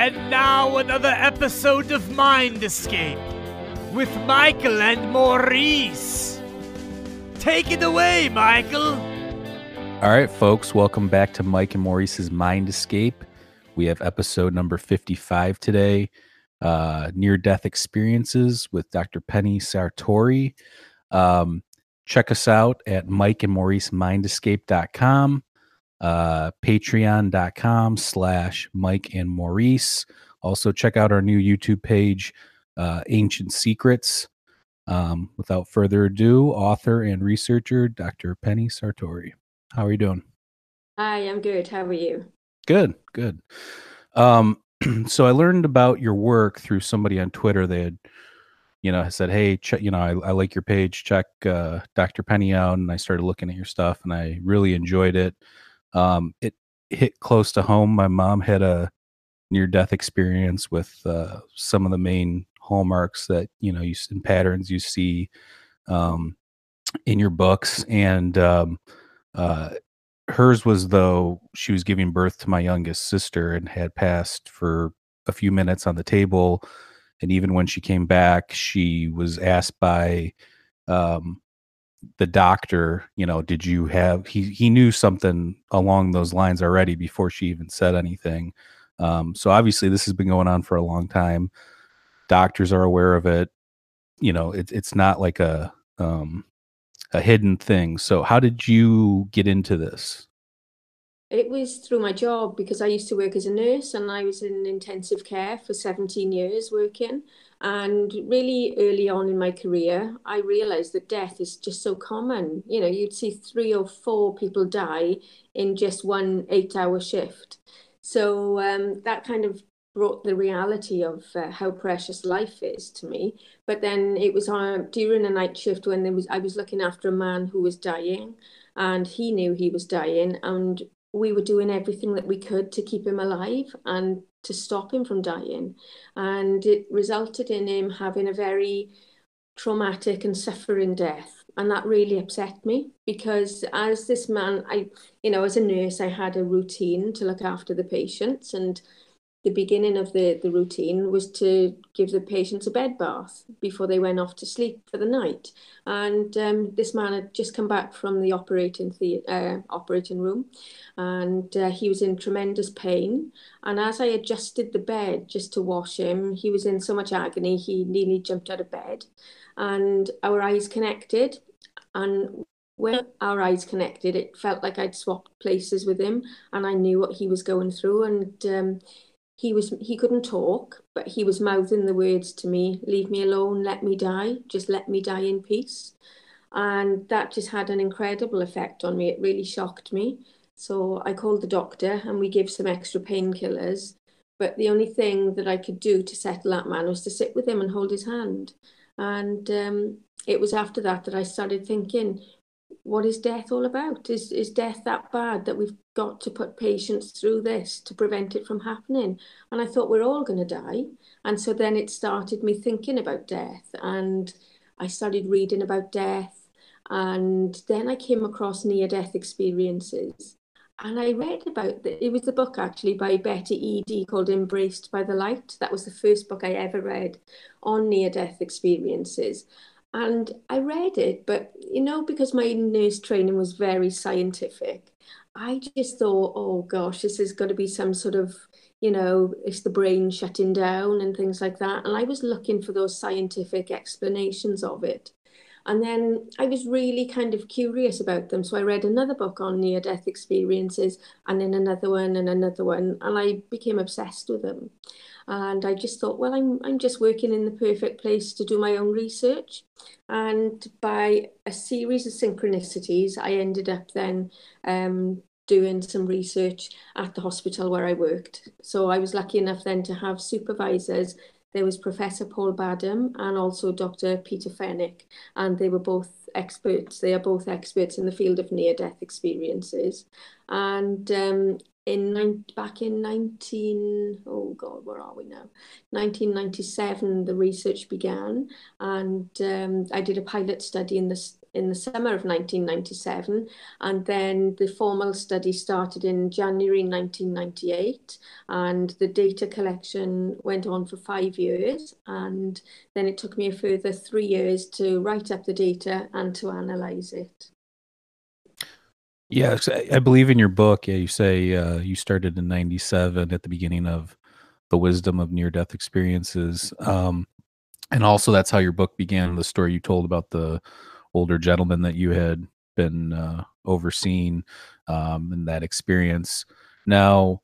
And now another episode of Mind Escape with Michael and Maurice. Take it away, Michael. All right, folks, welcome back to Mike and Maurice's Mind Escape. We have episode number 55 today uh, Near Death Experiences with Dr. Penny Sartori. Um, check us out at Mike and Maurice Mindescape.com, uh, patreon.com slash Mike and Maurice. Also, check out our new YouTube page, uh, Ancient Secrets. Um, without further ado, author and researcher Dr. Penny Sartori. How are you doing? Hi, I'm good. How are you? Good, good. Um, so I learned about your work through somebody on Twitter. They had, you know, said, "Hey, check, you know, I, I like your page. Check uh, Dr. Penny out." And I started looking at your stuff, and I really enjoyed it. Um, it hit close to home. My mom had a near-death experience with uh, some of the main hallmarks that you know you and patterns you see um, in your books, and um, uh, hers was though she was giving birth to my youngest sister and had passed for a few minutes on the table and even when she came back she was asked by um, the doctor you know did you have he he knew something along those lines already before she even said anything um, so obviously this has been going on for a long time doctors are aware of it you know it, it's not like a um, a hidden thing. So, how did you get into this? It was through my job because I used to work as a nurse and I was in intensive care for 17 years working. And really early on in my career, I realized that death is just so common. You know, you'd see three or four people die in just one eight hour shift. So um, that kind of brought the reality of uh, how precious life is to me. But then it was uh, during a night shift when there was I was looking after a man who was dying, and he knew he was dying, and we were doing everything that we could to keep him alive and to stop him from dying, and it resulted in him having a very traumatic and suffering death and that really upset me because as this man i you know as a nurse i had a routine to look after the patients and the beginning of the, the routine was to give the patients a bed bath before they went off to sleep for the night. And um, this man had just come back from the operating the uh, operating room, and uh, he was in tremendous pain. And as I adjusted the bed just to wash him, he was in so much agony he nearly jumped out of bed, and our eyes connected. And when our eyes connected, it felt like I'd swapped places with him, and I knew what he was going through, and. Um, he was he couldn't talk but he was mouthing the words to me leave me alone let me die just let me die in peace. And that just had an incredible effect on me it really shocked me. So i called the doctor and we gave some extra painkillers but the only thing that i could do to settle that man was to sit with him and hold his hand. And um, it was after that that i started thinking what is death all about? Is is death that bad that we've got to put patients through this to prevent it from happening? And I thought we're all going to die. And so then it started me thinking about death, and I started reading about death, and then I came across near death experiences. And I read about the, it was a book actually by Betty Eadie called Embraced by the Light. That was the first book I ever read on near death experiences. And I read it, but you know, because my nurse training was very scientific, I just thought, oh gosh, this is going to be some sort of, you know, it's the brain shutting down and things like that. And I was looking for those scientific explanations of it. And then I was really kind of curious about them. So I read another book on near death experiences and then another one and another one. And I became obsessed with them. And I just thought, well, I'm, I'm just working in the perfect place to do my own research. And by a series of synchronicities, I ended up then um, doing some research at the hospital where I worked. So I was lucky enough then to have supervisors. There was Professor Paul Badham and also Dr. Peter Fenwick, and they were both experts. They are both experts in the field of near death experiences. And um, in back in 19 oh god where are we now 1997 the research began and um, i did a pilot study in this in the summer of 1997, and then the formal study started in January 1998, and the data collection went on for five years, and then it took me a further three years to write up the data and to analyze it. Yeah, I believe in your book, yeah, you say uh, you started in 97 at the beginning of the wisdom of near death experiences. Um, and also, that's how your book began the story you told about the older gentleman that you had been uh, overseeing um, in that experience. Now,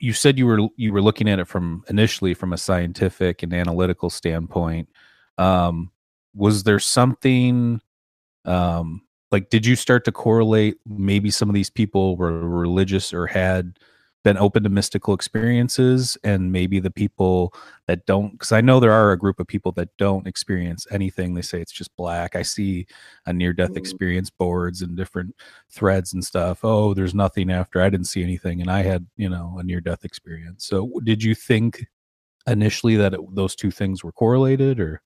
you said you were you were looking at it from initially from a scientific and analytical standpoint. Um, was there something um, like did you start to correlate maybe some of these people were religious or had been open to mystical experiences and maybe the people that don't? Because i know there are a group of people that don't experience anything. They say it's just black. I see a near death mm-hmm. experience boards and different threads and stuff. Oh there's nothing after. I didn't see anything and i had you know a near death experience. So did you think initially that it, those two things were correlated or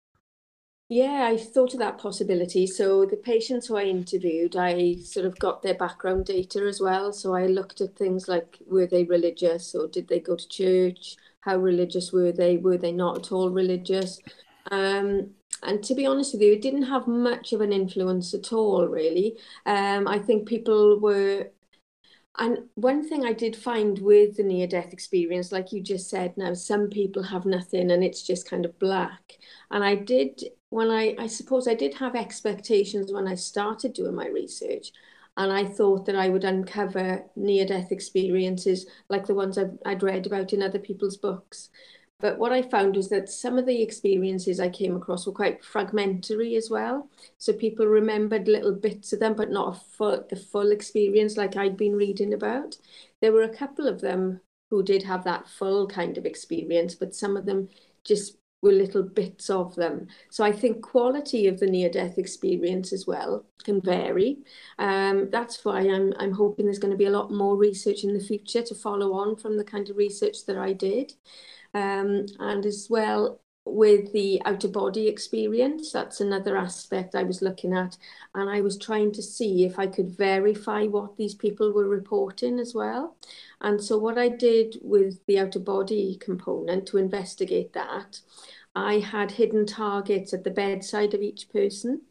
yeah, I thought of that possibility. So the patients who I interviewed, I sort of got their background data as well. So I looked at things like were they religious or did they go to church? How religious were they? Were they not at all religious? Um, and to be honest with you, it didn't have much of an influence at all, really. Um, I think people were and one thing I did find with the near death experience, like you just said, now some people have nothing and it's just kind of black. And I did, when I, I suppose I did have expectations when I started doing my research. And I thought that I would uncover near death experiences like the ones I've, I'd read about in other people's books. But what I found was that some of the experiences I came across were quite fragmentary as well. So people remembered little bits of them, but not full, the full experience like I'd been reading about. There were a couple of them who did have that full kind of experience, but some of them just were little bits of them. So I think quality of the near-death experience as well can vary. Um, that's why I'm I'm hoping there's going to be a lot more research in the future to follow on from the kind of research that I did um, and as well with the outer body experience. That's another aspect I was looking at. And I was trying to see if I could verify what these people were reporting as well. And so, what I did with the outer body component to investigate that, I had hidden targets at the bedside of each person,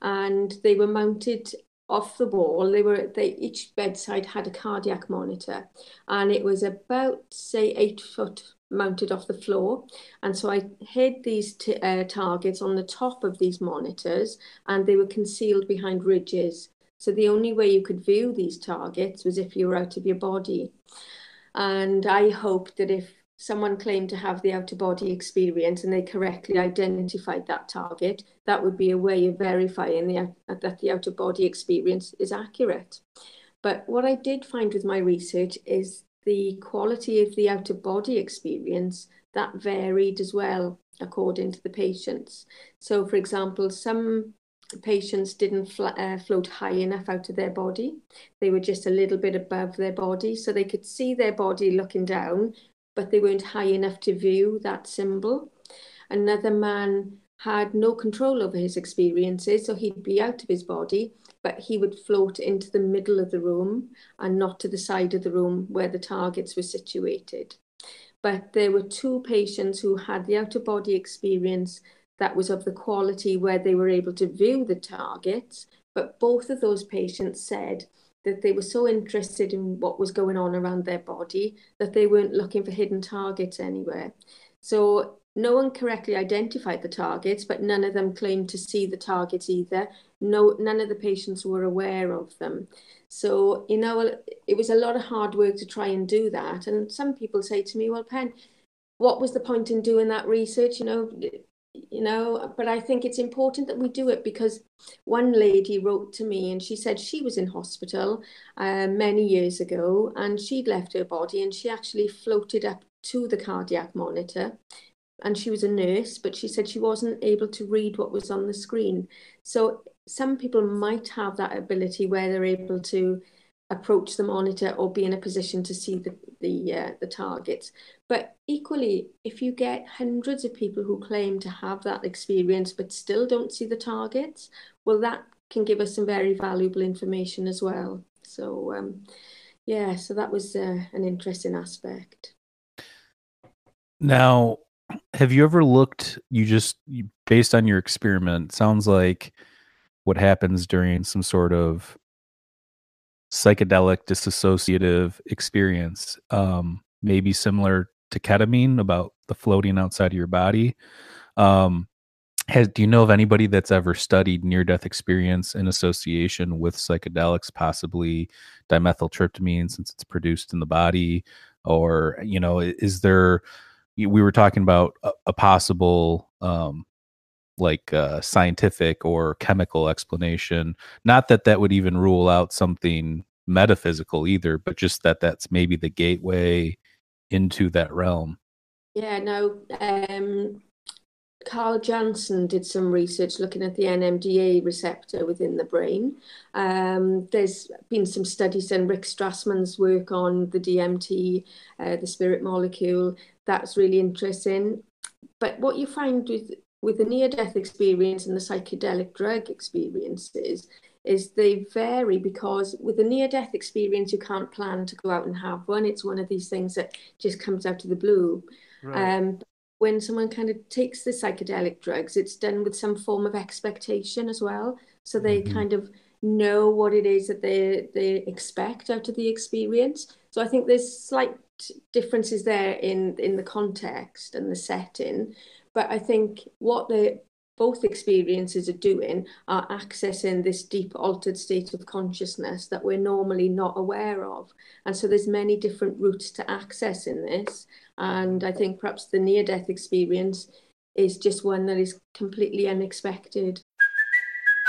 and they were mounted off the wall. They were they each bedside had a cardiac monitor, and it was about say eight foot mounted off the floor. And so I hid these uh, targets on the top of these monitors and they were concealed behind ridges. So the only way you could view these targets was if you were out of your body. And I hoped that if someone claimed to have the outer body experience and they correctly identified that target, that would be a way of verifying the, that the outer body experience is accurate. But what I did find with my research is the quality of the out of body experience that varied as well according to the patients. So, for example, some patients didn't fl- uh, float high enough out of their body. They were just a little bit above their body. So they could see their body looking down, but they weren't high enough to view that symbol. Another man had no control over his experiences, so he'd be out of his body, but he would float into the middle of the room and not to the side of the room where the targets were situated. But there were two patients who had the out of body experience that was of the quality where they were able to view the targets, but both of those patients said that they were so interested in what was going on around their body that they weren't looking for hidden targets anywhere. So no one correctly identified the targets, but none of them claimed to see the targets either. No, none of the patients were aware of them. So, you know, it was a lot of hard work to try and do that. And some people say to me, well, Pen, what was the point in doing that research? You know, you know, but I think it's important that we do it because one lady wrote to me and she said she was in hospital uh, many years ago and she'd left her body and she actually floated up to the cardiac monitor and she was a nurse, but she said she wasn't able to read what was on the screen. So some people might have that ability where they're able to approach the monitor or be in a position to see the the uh, the targets. But equally, if you get hundreds of people who claim to have that experience but still don't see the targets, well, that can give us some very valuable information as well. So, um, yeah, so that was uh, an interesting aspect. Now, have you ever looked? You just based on your experiment, sounds like what happens during some sort of psychedelic dissociative experience, um, maybe similar to ketamine about the floating outside of your body. Um, has do you know of anybody that's ever studied near death experience in association with psychedelics, possibly dimethyltryptamine, since it's produced in the body, or you know, is there? We were talking about a, a possible um, like uh, scientific or chemical explanation. Not that that would even rule out something metaphysical either, but just that that's maybe the gateway into that realm. Yeah, no. Um, Karl Jansen did some research looking at the NMDA receptor within the brain. Um, there's been some studies and Rick Strassman's work on the DMT, uh, the spirit molecule. That's really interesting. But what you find with with the near death experience and the psychedelic drug experiences is they vary because with the near death experience you can't plan to go out and have one it's one of these things that just comes out of the blue. Right. um, when someone kind of takes the psychedelic drugs it's done with some form of expectation as well. So they mm-hmm. kind of know what it is that they they expect out of the experience. So i think there's slight differences there in in the context and the setting but I think what the both experiences are doing are accessing this deep altered state of consciousness that we're normally not aware of. And so there's many different routes to accessing this. And I think perhaps the near death experience is just one that is completely unexpected.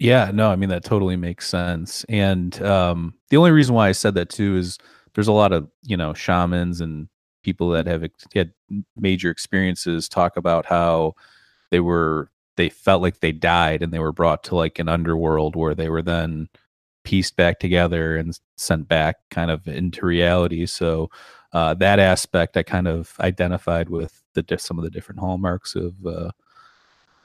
Yeah, no, I mean that totally makes sense. And um, the only reason why I said that too is there's a lot of you know shamans and people that have had major experiences talk about how they were they felt like they died and they were brought to like an underworld where they were then pieced back together and sent back kind of into reality. So uh, that aspect I kind of identified with the some of the different hallmarks of uh,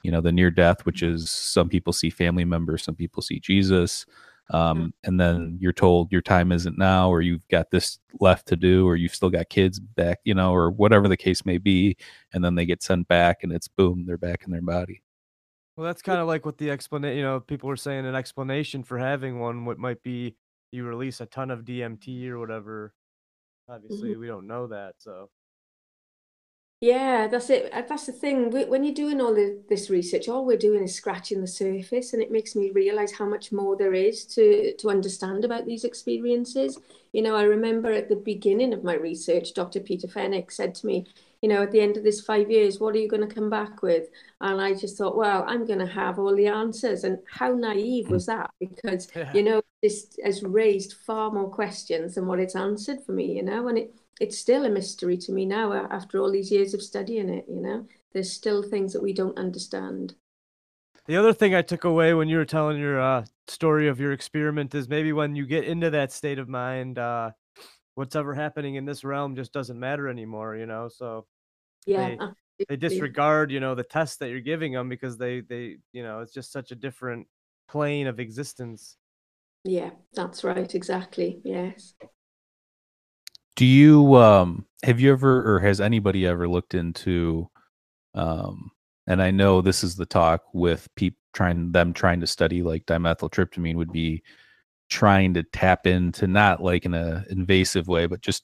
you know the near death which is some people see family members some people see jesus um, mm-hmm. and then you're told your time isn't now or you've got this left to do or you've still got kids back you know or whatever the case may be and then they get sent back and it's boom they're back in their body well that's kind of like what the explanation you know people were saying an explanation for having one what might be you release a ton of dmt or whatever obviously mm-hmm. we don't know that so yeah, that's it. Uh, that's the thing. When you're doing all this research, all we're doing is scratching the surface, and it makes me realize how much more there is to to understand about these experiences. You know, I remember at the beginning of my research, Dr. Peter Fenwick said to me, you know, at the end of this five years, what are you going to come back with? And I just thought, well, I'm going to have all the answers. And how naive was that? Because, yeah. you know, this has raised far more questions than what it's answered for me, you know, and it it's still a mystery to me now after all these years of studying it you know? There's still things that we don't understand. The other thing i took away when you were telling your uh, story of your experiment is maybe when you get into that state of mind uh, what's ever happening in this realm just doesn't matter anymore you know? So yeah they, they disregard you know the test that you're giving them because they they you know it's just such a different plane of existence. Yeah that's right exactly yes do you um have you ever or has anybody ever looked into um and I know this is the talk with people trying them trying to study like dimethyltryptamine would be trying to tap into not like in a invasive way but just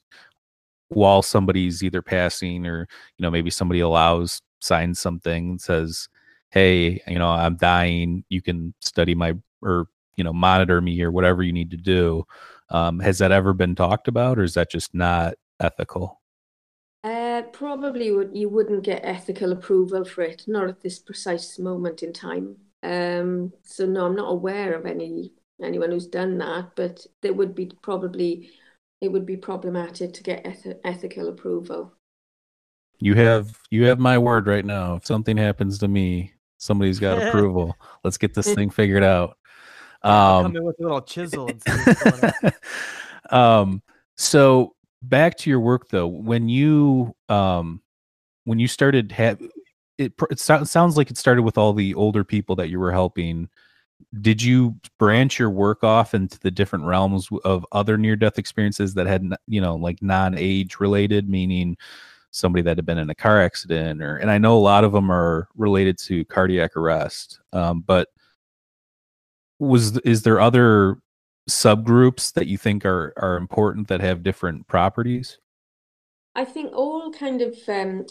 while somebody's either passing or you know maybe somebody allows signs something says hey you know i'm dying. You can study my or you know monitor me or whatever you need to do um, has that ever been talked about or is that just not ethical uh, probably would you wouldn't get ethical approval for it, not at this precise moment in time. Um, so no, I'm not aware of any anyone who's done that, but there would be probably it would be problematic to get eth- ethical approval. You have you have my word right now. If something happens to me, somebody's got approval. Let's get this thing figured out. Um, come in with a little chisel. um, so back to your work though. When you um, when you started have it, it sounds like it started with all the older people that you were helping did you branch your work off into the different realms of other near death experiences that had you know like non-age related meaning somebody that had been in a car accident or and i know a lot of them are related to cardiac arrest um, but was is there other subgroups that you think are are important that have different properties i think all kind of um,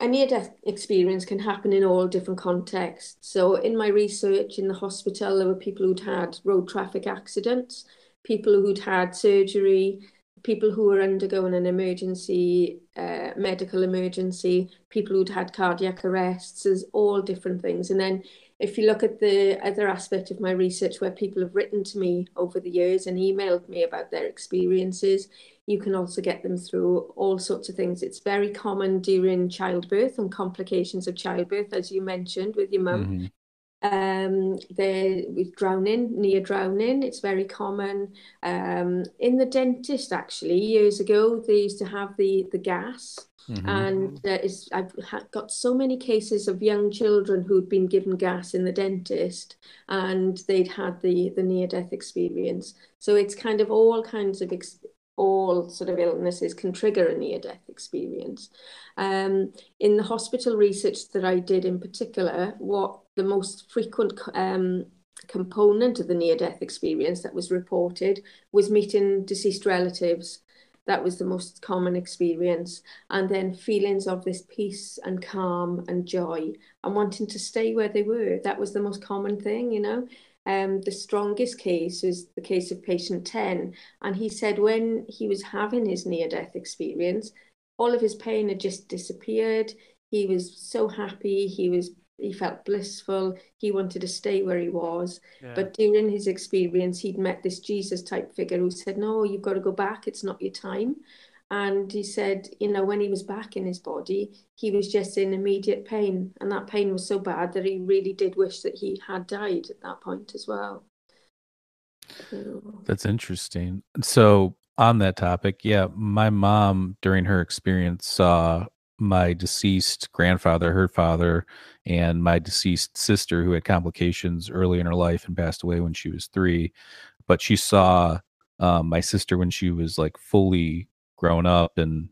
a near death experience can happen in all different contexts. So, in my research in the hospital, there were people who'd had road traffic accidents, people who'd had surgery, people who were undergoing an emergency, uh, medical emergency, people who'd had cardiac arrests, there's all different things. And then if you look at the other aspect of my research where people have written to me over the years and emailed me about their experiences, you can also get them through all sorts of things. It's very common during childbirth and complications of childbirth, as you mentioned with your mum. Mm-hmm. Um, they with drowning, near drowning, it's very common. Um, in the dentist, actually, years ago, they used to have the the gas, mm-hmm. and uh, it's, I've got so many cases of young children who'd been given gas in the dentist, and they'd had the the near death experience. So it's kind of all kinds of ex- all sort of illnesses can trigger a near death experience. Um, in the hospital research that I did in particular, what the most frequent um, component of the near death experience that was reported was meeting deceased relatives. That was the most common experience. And then feelings of this peace and calm and joy and wanting to stay where they were. That was the most common thing, you know. Um, the strongest case was the case of patient 10. And he said when he was having his near death experience, all of his pain had just disappeared. He was so happy. He was he felt blissful. He wanted to stay where he was. Yeah. But during his experience, he'd met this Jesus type figure who said, No, you've got to go back. It's not your time. And he said, you know, when he was back in his body, he was just in immediate pain. And that pain was so bad that he really did wish that he had died at that point as well. That's interesting. So, on that topic, yeah, my mom during her experience saw my deceased grandfather, her father, and my deceased sister who had complications early in her life and passed away when she was three. But she saw um, my sister when she was like fully grown up and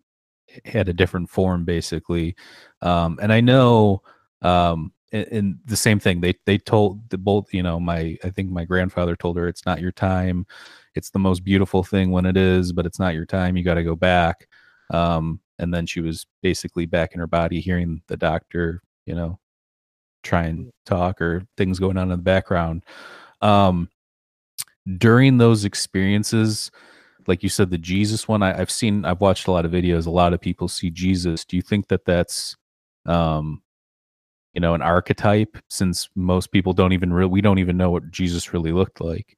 had a different form basically. Um, and i know um, and, and, the same thing they they told the both you know my i think my grandfather told her it's not your time. It's the most beautiful thing when it is but it's not your time. You got to go back. Um, and then she was basically back in her body hearing the doctor you know try and mm. talk or things going on in the background um, during those experiences like you said, the Jesus one. I, have seen, I've watched a lot of videos. A lot of people see Jesus. Do you think that that's, um, you know, an archetype? Since most people don't even really, we don't even know what Jesus really looked like.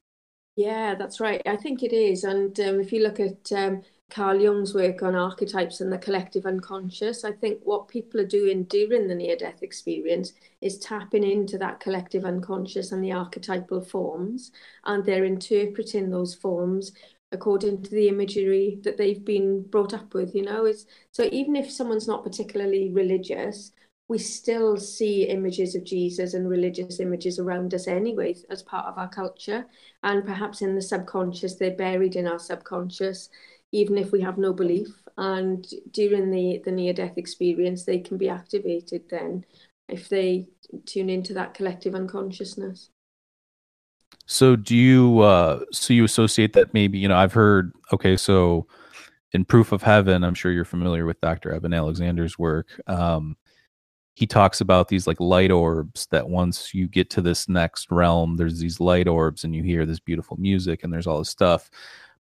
Yeah, that's right. I think it is. And um, if you look at um, Carl Jung's work on archetypes and the collective unconscious, I think what people are doing during the near death experience is tapping into that collective unconscious and the archetypal forms, and they're interpreting those forms according to the imagery that they've been brought up with you know? It's so even if someone's not particularly religious we still see images of jesus and religious images around us anyway as part of our culture and perhaps in the subconscious they're buried in our subconscious even if we have no belief and during the the near death experience they can be activated then if they tune into that collective unconsciousness so do you uh so you associate that maybe, you know, I've heard okay, so in Proof of Heaven, I'm sure you're familiar with Dr. Eben Alexander's work. Um he talks about these like light orbs that once you get to this next realm, there's these light orbs and you hear this beautiful music and there's all this stuff.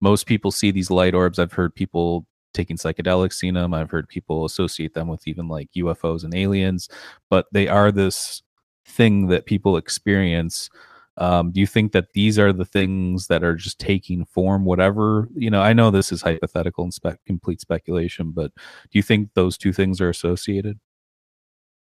Most people see these light orbs. I've heard people taking psychedelics seen them. I've heard people associate them with even like UFOs and aliens, but they are this thing that people experience. Um, do you think that these are the things that are just taking form, whatever? You know, I know this is hypothetical and spe- complete speculation, but do you think those two things are associated?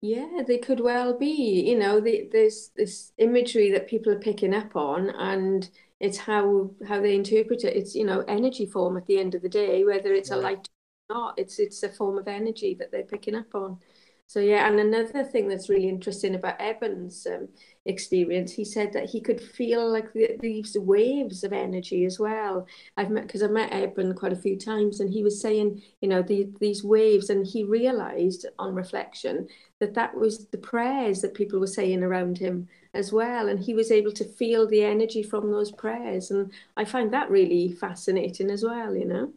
Yeah, they could well be. You know, the, there's this imagery that people are picking up on, and it's how how they interpret it. It's you know energy form at the end of the day, whether it's a light or not. It's it's a form of energy that they're picking up on. So yeah, and another thing that's really interesting about Eben's um, experience, he said that he could feel like the, these waves of energy as well. I've met because I've met Eben quite a few times, and he was saying, you know, the, these waves, and he realised on reflection that that was the prayers that people were saying around him as well, and he was able to feel the energy from those prayers, and I find that really fascinating as well. You know.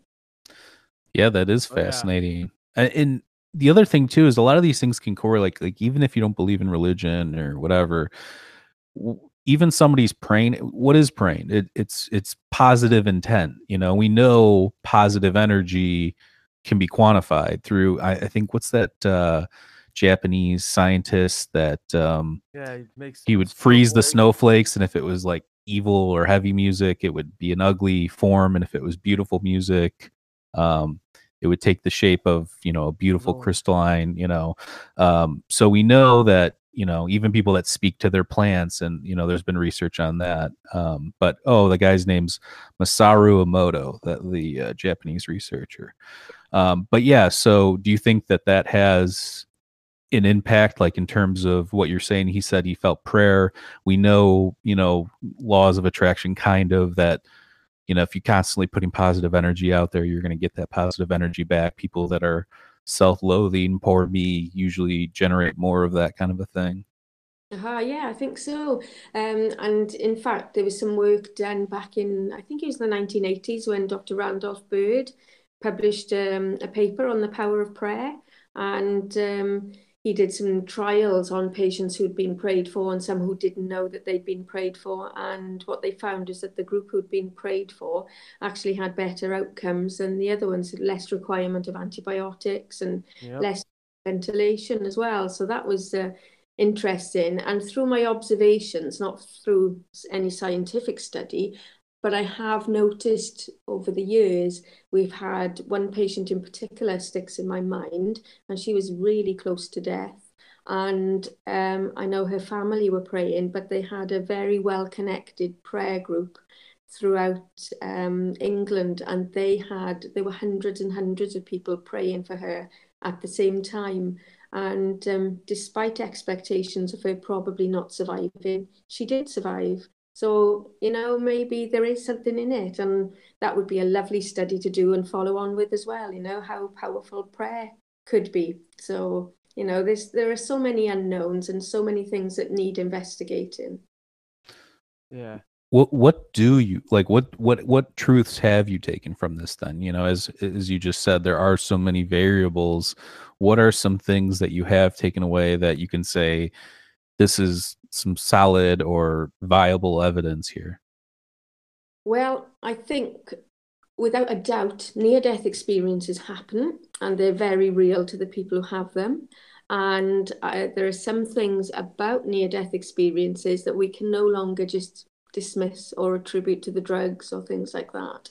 Yeah, that is Oh, yeah. fascinating. A- And the other thing too is a lot of these things can correlate. Like even if you don't believe in religion or whatever, w- even somebody's praying. What is praying? It, it's it's positive intent. You know, we know positive energy can be quantified through. I, I think what's that uh, Japanese scientist that um, Yeah, he makes he would freeze the snowflakes and if it was like evil or heavy music it would be an ugly form and if it was beautiful music um it would take the shape of you know a beautiful Oh. crystalline you know um so we know that you know even people that speak to their plants and you know there's been research on that um but oh the guy's name's masaru emoto the, the uh, japanese researcher um but yeah so do you think that that has an impact like in terms of what you're saying he said he felt prayer we know you know laws of attraction kind of that you know if you're constantly putting positive energy out there you're going to get that positive energy back people that are self-loathing poor me usually generate more of that kind of a thing Uh-huh, yeah, I think so. Um, and in fact, there was some work done back in, I think it was the 1980s when Dr. Randolph Byrd published um, a paper on the power of prayer. And um, he did some trials on patients who'd been prayed for and some who didn't know that they'd been prayed for. And what they found is that the group who'd been prayed for actually had better outcomes than the other ones, less requirement of antibiotics and Yep. less ventilation as well. So that was uh, interesting. And through my observations, not through any scientific study, but I have noticed over the years, we've had one patient in particular sticks in my mind, and she was really close to death. And um, I know her family were praying, but they had a very well connected prayer group throughout um, England, and they had there were hundreds and hundreds of people praying for her at the same time. And um, despite expectations of her probably not surviving, she did survive. So, you know, maybe there is something in it, and that would be a lovely study to do and follow on with as well, you know, how powerful prayer could be. So, you know, there's there are so many unknowns and so many things that need investigating. Yeah. what what do you like what what what truths have you taken from this then you know as as you just said there are so many variables what are some things that you have taken away that you can say this is some solid or viable evidence here Well, I think without a doubt, near-death experiences happen and they're very real to the people who have them. And uh, there are some things about near-death experiences that we can no longer just dismiss or attribute to the drugs or things like that.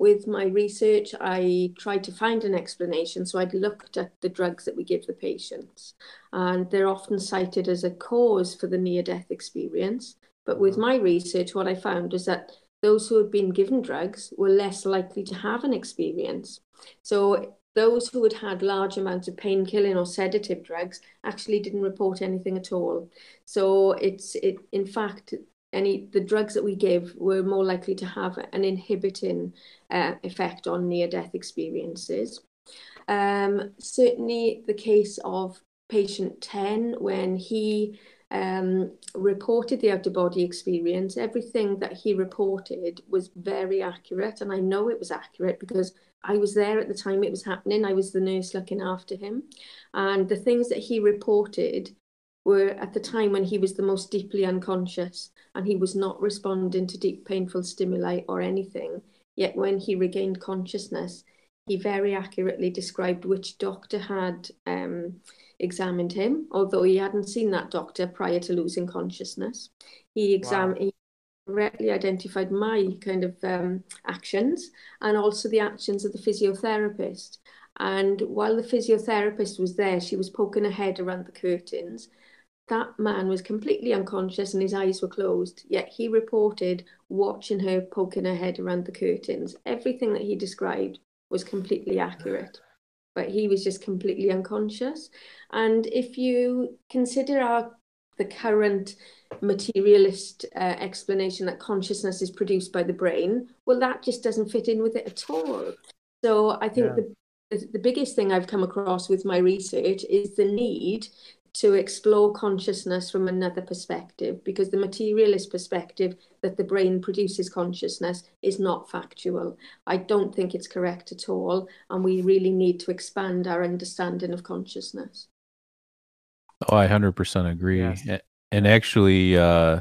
With my research, I tried to find an explanation. So I'd looked at the drugs that we give the patients, and they're often cited as a cause for the near-death experience. But with mm-hmm. my research, what I found is that those who had been given drugs were less likely to have an experience. So those who had had large amounts of painkilling or sedative drugs actually didn't report anything at all. So it's it in fact any the drugs that we give were more likely to have an inhibiting uh, effect on near-death experiences. Um, certainly the case of patient 10 when he um, reported the out of body experience. Everything that he reported was very accurate, and I know it was accurate because I was there at the time it was happening. I was the nurse looking after him. And the things that he reported were at the time when he was the most deeply unconscious and he was not responding to deep painful stimuli or anything. Yet when he regained consciousness, he very accurately described which doctor had um, examined him, although he hadn't seen that doctor prior to losing consciousness. He examined. Wow. He correctly identified my kind of um, actions and also the actions of the physiotherapist. And while the physiotherapist was there, she was poking her head around the curtains. That man was completely unconscious and his eyes were closed, yet he reported watching her poking her head around the curtains. Everything that he described was completely accurate, but he was just completely unconscious. And if you consider our the current materialist uh, explanation that consciousness is produced by the brain, well, that just doesn't fit in with it at all. So I think yeah. the the biggest thing I've come across with my research is the need to explore consciousness from another perspective because the materialist perspective that the brain produces consciousness is not factual. I don't think it's correct at all, and we really need to expand our understanding of consciousness. Oh, I 100% agree. Yes. And actually, uh,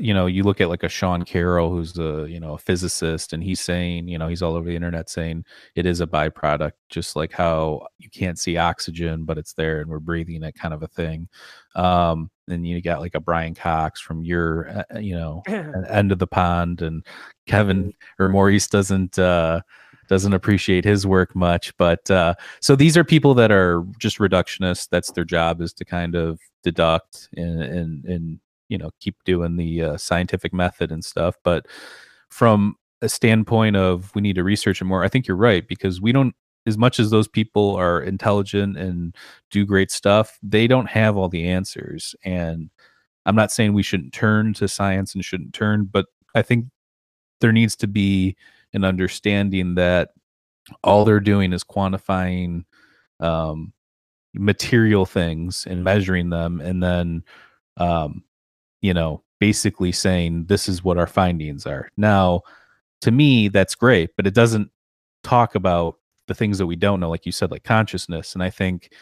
you know, you look at like a Sean Carroll, who's a you know a physicist, and he's saying, you know, he's all over the internet saying it is a byproduct, just like how you can't see oxygen, but it's there, and we're breathing it, kind of a thing. Um, and you got like a Brian Cox from your, uh, uh you know, end of the pond, and Kevin or Maurice doesn't uh, doesn't appreciate his work much. But uh, so these are people that are just reductionists. That's their job is to kind of deduct and and, and you know keep doing the uh, scientific method and stuff. But from a standpoint of we need to research it more, I think you're right because we don't. As much as those people are intelligent and do great stuff, they don't have all the answers. And I'm not saying we shouldn't turn to science and shouldn't turn, but I think there needs to be an understanding that all they're doing is quantifying um, material things and measuring them and then um, you know basically saying this is what our findings are now to me that's great but it doesn't talk about the things that we don't know like you said like consciousness and i think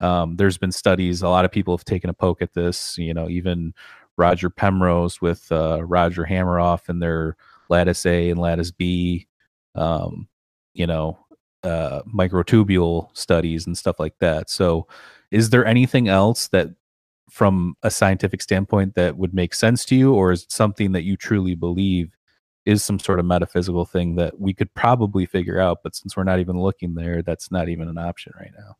um, there's been studies a lot of people have taken a poke at this you know even roger penrose with uh, roger hameroff and their lattice A and lattice B, um, you know, uh, microtubule studies and stuff like that. So, is there anything else that, from a scientific standpoint, that would make sense to you, or is it something that you truly believe is some sort of metaphysical thing that we could probably figure out? But since we're not even looking there, that's not even an option right now.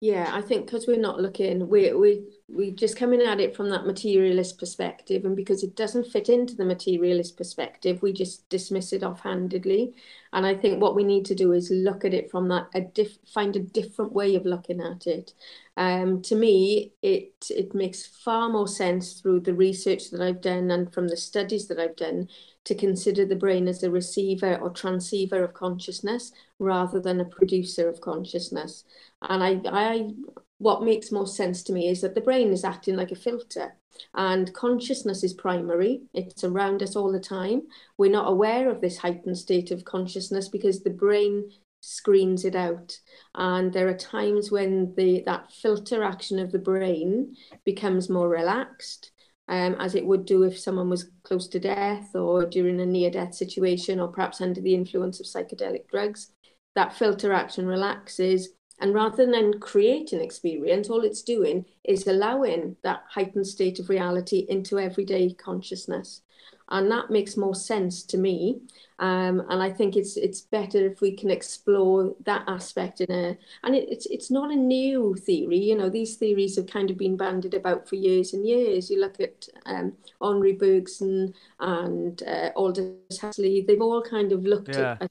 Yeah, I think because we're not looking, we we we just coming at it from that materialist perspective, and because it doesn't fit into the materialist perspective, we just dismiss it offhandedly. And I think what we need to do is look at it from that a diff, find a different way of looking at it. Um, to me, it it makes far more sense through the research that I've done and from the studies that I've done to consider the brain as a receiver or transceiver of consciousness rather than a producer of consciousness. And I, I, what makes most sense to me is that the brain is acting like a filter and consciousness is primary. It's around us all the time. We're not aware of this heightened state of consciousness because the brain screens it out. And there are times when the that filter action of the brain becomes more relaxed um, as it would do if someone was close to death or during a near death situation or perhaps under the influence of psychedelic drugs. That filter action relaxes. And rather than creating experience, all it's doing is allowing that heightened state of reality into everyday consciousness and that makes more sense to me. Um, and I think it's it's better if we can explore that aspect in a and it, it's it's not a new theory. You know, these theories have kind of been bandied about for years and years. You look at um, Henri Bergson and uh, Aldous Huxley; they've all kind of looked yeah. at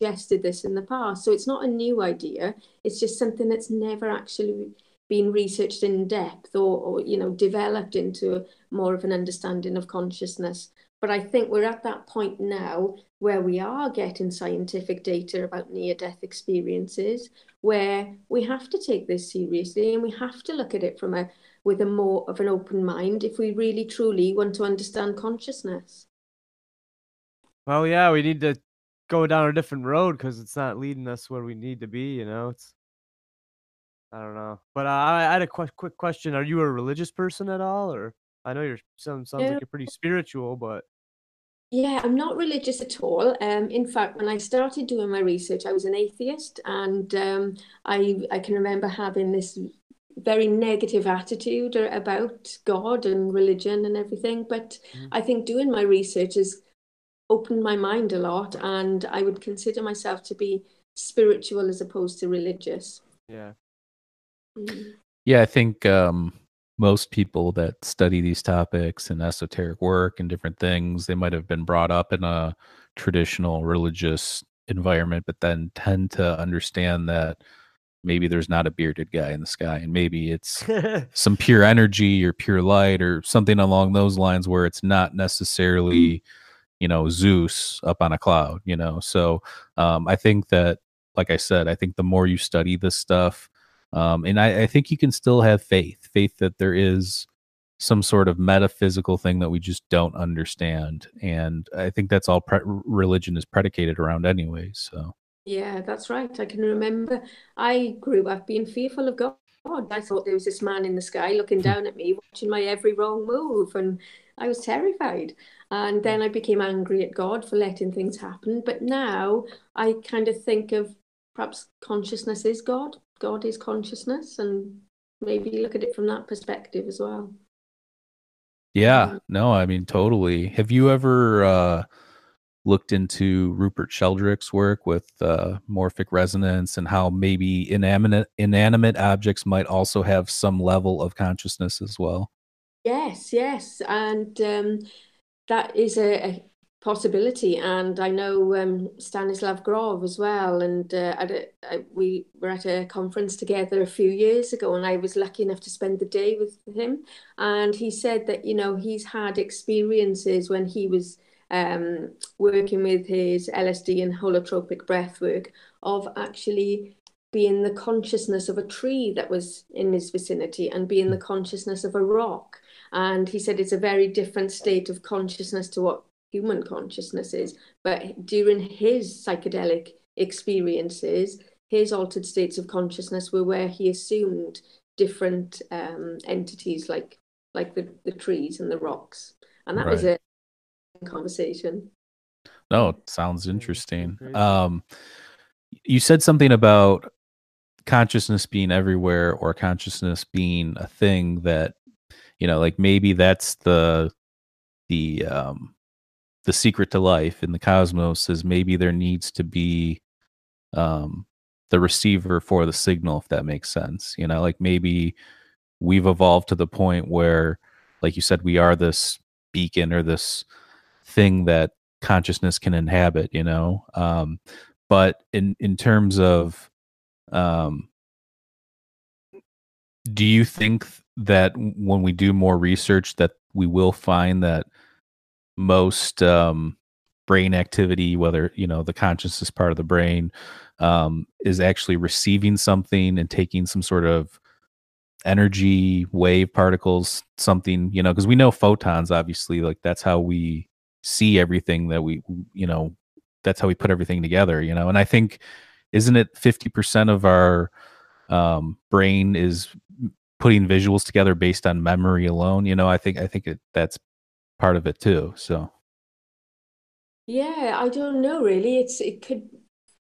suggested this in the past. So it's not a new idea. It's just something that's never actually been researched in depth or, or you know developed into more of an understanding of consciousness but i think we're at that point now where we are getting scientific data about near death experiences where we have to take this seriously and we have to look at it from a with a more of an open mind if we really truly want to understand consciousness well yeah we need to go down a different road because it's not leading us where we need to be. You know, it's I don't know. But uh, I I had a qu- quick question. Are you a religious person at all, or I know you're sounds sounds Yeah. like you're pretty spiritual, but Yeah, I'm not religious at all. Um, in fact, when I started doing my research, I was an atheist, and um, I I can remember having this very negative attitude about God and religion and everything. But Mhm. I think doing my research has opened my mind a lot, and I would consider myself to be spiritual as opposed to religious. yeah. Mm. Yeah, I think um, most people that study these topics and esoteric work and different things, they might have been brought up in a traditional religious environment, but then tend to understand that maybe there's not a bearded guy in the sky, and maybe it's some pure energy or pure light or something along those lines where it's not necessarily you know zeus up on a cloud you know so um, i think that like i said i think the more you study this stuff um, and I, I think you can still have faith faith that there is some sort of metaphysical thing that we just don't understand and i think that's all pre- religion is predicated around anyway so Yeah, that's right. I can remember I grew up being fearful of God. I thought there was this man in the sky looking down at me, watching my every wrong move, and I was terrified. And then I became angry at God for letting things happen. But now I kind of think of perhaps consciousness is God. God is consciousness, and maybe look at it from that perspective as well. yeah Mm. no i mean totally have you ever uh looked into Rupert Sheldrake's work with uh, morphic resonance and how maybe inanimate inanimate objects might also have some level of consciousness as well. Yes, yes, and um, that is a, a possibility. And I know um, Stanislav Grof as well. And uh, at a, I, we were at a conference together a few years ago, and I was lucky enough to spend the day with him. And he said that, you know, he's had experiences when he was um, working with his LSD and holotropic breath work of actually being the consciousness of a tree that was in his vicinity and being the consciousness of a rock. And he said it's a very different state of consciousness to what human consciousness is. But during his psychedelic experiences, his altered states of consciousness were where he assumed different um, entities like like the, the trees and the rocks. And that was Right. a conversation. No, it sounds interesting. Um, you said something about consciousness being everywhere or consciousness being a thing that you know like maybe that's the the um the secret to life in the cosmos is maybe there needs to be um the receiver for the signal if that makes sense you know like maybe we've evolved to the point where like you said we are this beacon or this thing that consciousness can inhabit you know um but in in terms of um do you think that when we do more research that we will find that most um brain activity whether you know the consciousness part of the brain um is actually receiving something and taking some sort of energy wave particles something you know because we know photons obviously like that's how we see everything that we you know that's how we put everything together you know? And i think isn't it 50% of our um brain is putting visuals together based on memory alone you know i think i think it, that's part of it too so Yeah, I don't know really. It's it could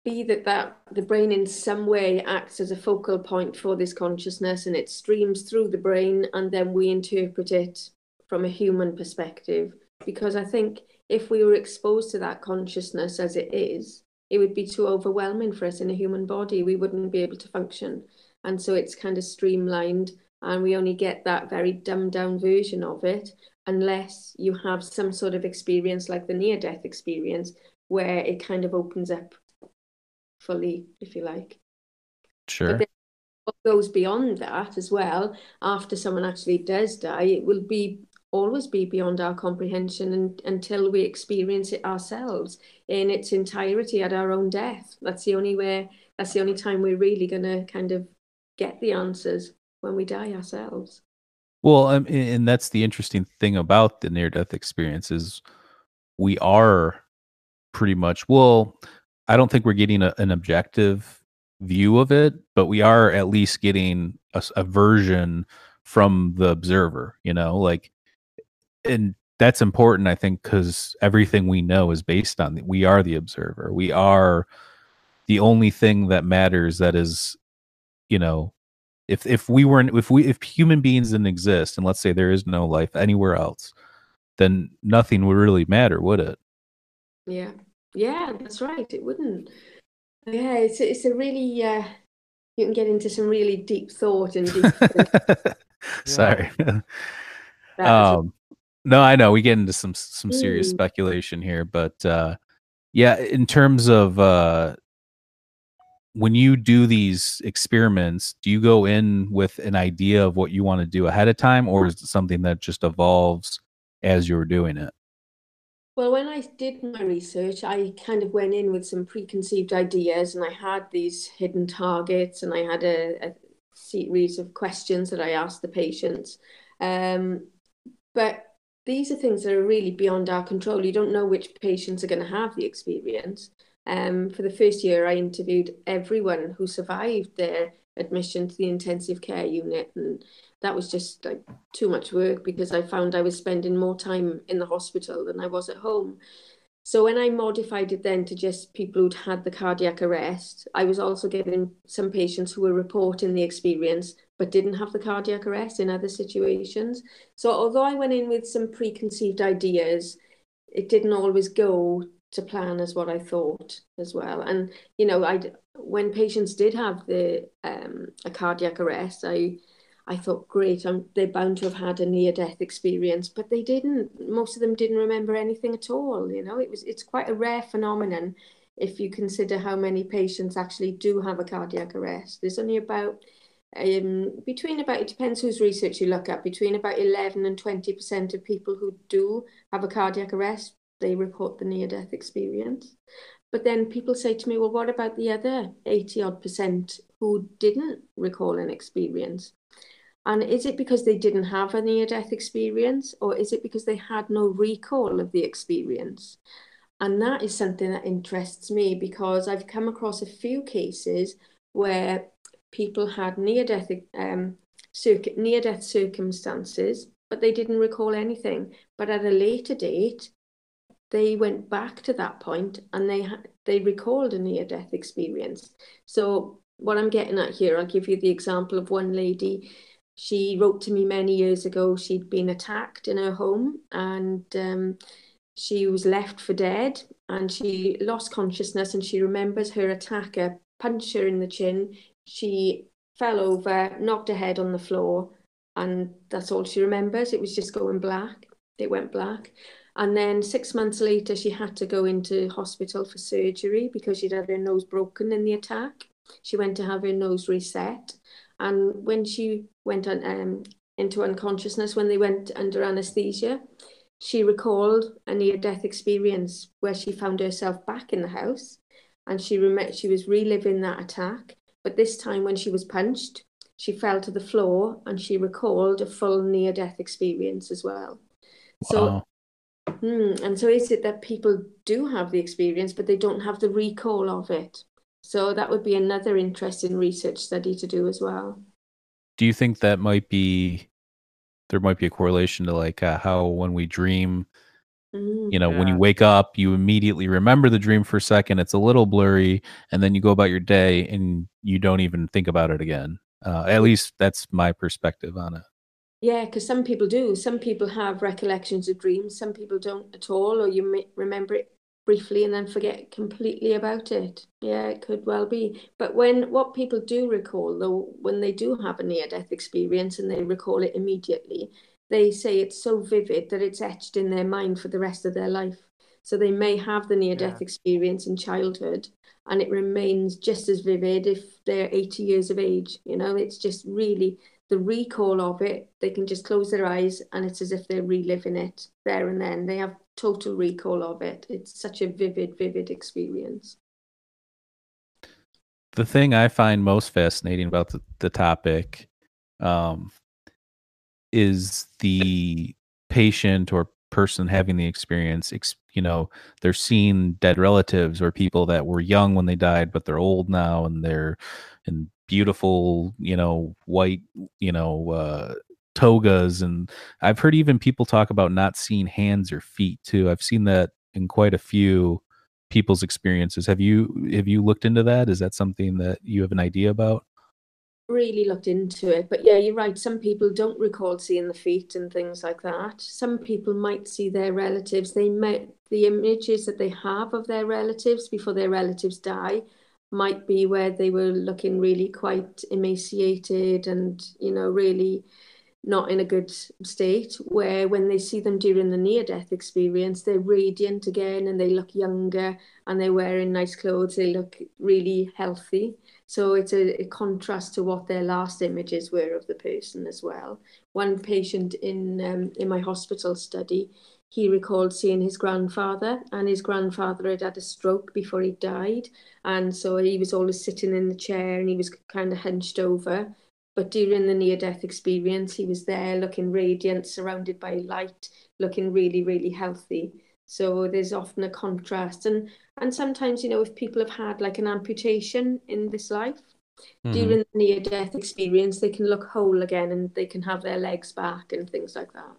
be that that the brain in some way acts as a focal point for this consciousness and it streams through the brain and then we interpret it from a human perspective. Because I think if we were exposed to that consciousness as it is, it would be too overwhelming for us in a human body. We wouldn't be able to function. And so it's kind of streamlined and we only get that very dumbed down version of it unless you have some sort of experience like the near death experience where it kind of opens up fully, if you like. sure then what goes beyond that as well, after someone actually does die, it will be always be beyond our comprehension and, until we experience it ourselves in its entirety at our own death. That's the only way, that's the only time we're really going to kind of get the answers when we die ourselves. Well, um, and that's the interesting thing about the near death experience is we are pretty much well I don't think we're getting a, an objective view of it, but we are at least getting a, a version from the observer, you know, like, and that's important, I think, because everything we know is based on we are the observer. We are the only thing that matters that is, you know, if if we weren't if we if human beings didn't exist and let's say there is no life anywhere else, then nothing would really matter, would it? Yeah. Yeah, that's right. It wouldn't. Yeah, it's it's a really uh, you can get into some really deep thought and deep. Sorry. um, no, I know we get into some some serious Mm. speculation here, but uh, yeah, in terms of uh, when you do these experiments, do you go in with an idea of what you want to do ahead of time, or is it something that just evolves as you're doing it? Well, when I did my research, I kind of went in with some preconceived ideas, and I had these hidden targets, and I had a, a series of questions that I asked the patients. Um, but these are things that are really beyond our control. You don't know which patients are going to have the experience. Um, for the first year, I interviewed everyone who survived their admission to the intensive care unit, and that was just like too much work because I found I was spending more time in the hospital than I was at home. So when I modified it then to just people who'd had the cardiac arrest, I was also getting some patients who were reporting the experience but didn't have the cardiac arrest in other situations. So although I went in with some preconceived ideas, it didn't always go to plan as what I thought as well. And you know, I when patients did have the um, a cardiac arrest, I I thought, great, I'm, they're bound to have had a near-death experience, but they didn't. Most of them didn't remember anything at all. You know, it was it's quite a rare phenomenon if you consider how many patients actually do have a cardiac arrest. There's only about um, between about it depends whose research you look at. Between about 11 and 20 percent of people who do have a cardiac arrest, they report the near-death experience. But then people say to me, well, what about the other 80 odd percent who didn't recall an experience? And is it because they didn't have a near death experience, or is it because they had no recall of the experience? And that is something that interests me because I've come across a few cases where people had near death um, near death circumstances, but they didn't recall anything. But at a later date, they went back to that point and they they recalled a near death experience. So what I'm getting at here, I'll give you the example of one lady. She wrote to me many years ago. She'd been attacked in her home and um, she was left for dead and she lost consciousness and she remembers her attacker punched her in the chin. She fell over, knocked her head on the floor, and that's all she remembers. It was just going black. It went black. And then six months later, she had to go into hospital for surgery because she'd had her nose broken in the attack. She went to have her nose reset. And when she went on, um, into unconsciousness, when they went under anesthesia, she recalled a near death experience where she found herself back in the house and she rem- she was reliving that attack. But this time, when she was punched, she fell to the floor and she recalled a full near death experience as well. So Wow. Hmm, and so is it that people do have the experience, but they don't have the recall of it? So that would be another interesting research study to do as well. Do you think that might be there might be a correlation to like uh, how when we dream Mm. you know when you wake up you immediately remember the dream for a second it's a little blurry and then you go about your day and you don't even think about it again uh, at least that's my perspective on it Yeah, because some people do. Some people have recollections of dreams. Some people don't at all, or you may remember it briefly and then forget completely about it. Yeah, it could well be. But when what people do recall, though, when they do have a near-death experience and they recall it immediately, they say it's so vivid that it's etched in their mind for the rest of their life. So they may have the near-death Yeah. experience in childhood, and it remains just as vivid if they're 80 years of age. You know, it's just really the recall of it, they can just close their eyes and it's as if they're reliving it there and then. They have total recall of it. It's such a vivid, vivid experience. the thing i find most fascinating about the, the topic um, is the patient or person having the experience you know they're seeing dead relatives or people that were young when they died but they're old now and they're in beautiful you know white you know uh togas and i've heard even people talk about not seeing hands or feet too i've seen that in quite a few people's experiences have you have you looked into that is that something that you have an idea about really looked into it. But yeah, you're right. Some people don't recall seeing the feet and things like that. Some people might see their relatives. They might the images that they have of their relatives before their relatives die might be where they were looking really quite emaciated and you know really not in a good state where when they see them during the near death experience they're radiant again and they look younger and they're wearing nice clothes they look really healthy so it's a, a, contrast to what their last images were of the person as well. One patient in um, in my hospital study, he recalled seeing his grandfather, and his grandfather had had a stroke before he died, and so he was always sitting in the chair and he was kind of hunched over. But during the near death experience, he was there looking radiant, surrounded by light, looking really, really healthy. So there's often a contrast. And and sometimes, you know, if people have had like an amputation in this life, mm-hmm. during the near death experience, they can look whole again and they can have their legs back and things like that.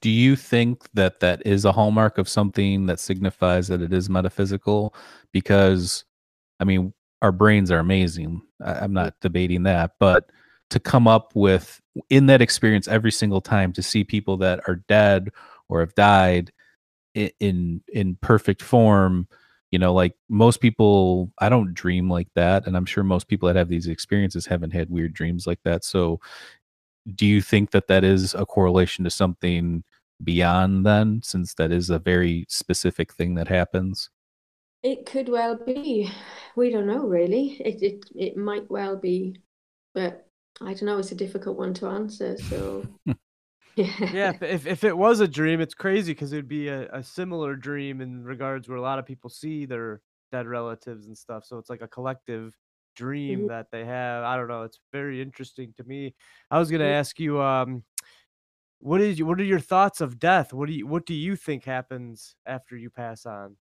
Do you think that that is a hallmark of something that signifies that it is metaphysical? Because, I mean, our brains are amazing. I, am not debating that, but to come up with in that experience every single time to see people that are dead or have died in in perfect form you know like most people i don't dream like that and i'm sure most people that have these experiences haven't had weird dreams like that so do you think that that is a correlation to something beyond then since that is a very specific thing that happens? It could well be. We don't know really. It it, it might well be but i don't know. It's a difficult one to answer so yeah, if, if it was a dream, it's crazy because it'd be a, a similar dream in regards where a lot of people see their dead relatives and stuff. So it's like a collective dream Mhm. that they have. I don't know. It's very interesting to me. I was gonna ask you, um, what is what are your thoughts of death? What do you what do you think happens after you pass on?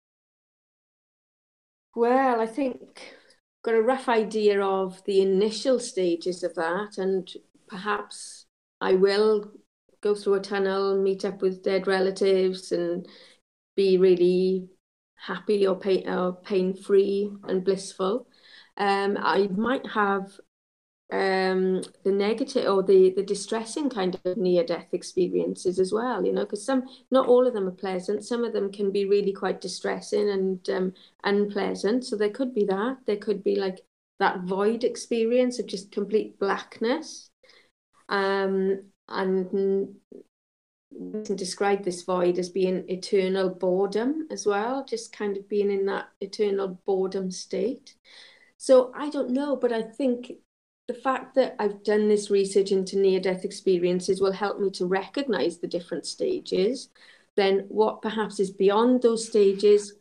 Well, I think I've got a rough idea of the initial stages of that, and perhaps I will go through a tunnel, meet up with dead relatives, and be really happy or pain or pain free and blissful. Um, I might have um, the negative or the the distressing kind of near death experiences as well. You know, because some not all of them are pleasant. Some of them can be really quite distressing and um, unpleasant. So there could be that. There could be like that void experience of just complete blackness. Um, and we can describe this void as being eternal boredom as well, just kind of being in that eternal boredom state. So I don't know, but I think the fact that I've done this research into near death experiences will help me to recognize the different stages. Then, what perhaps is beyond those stages,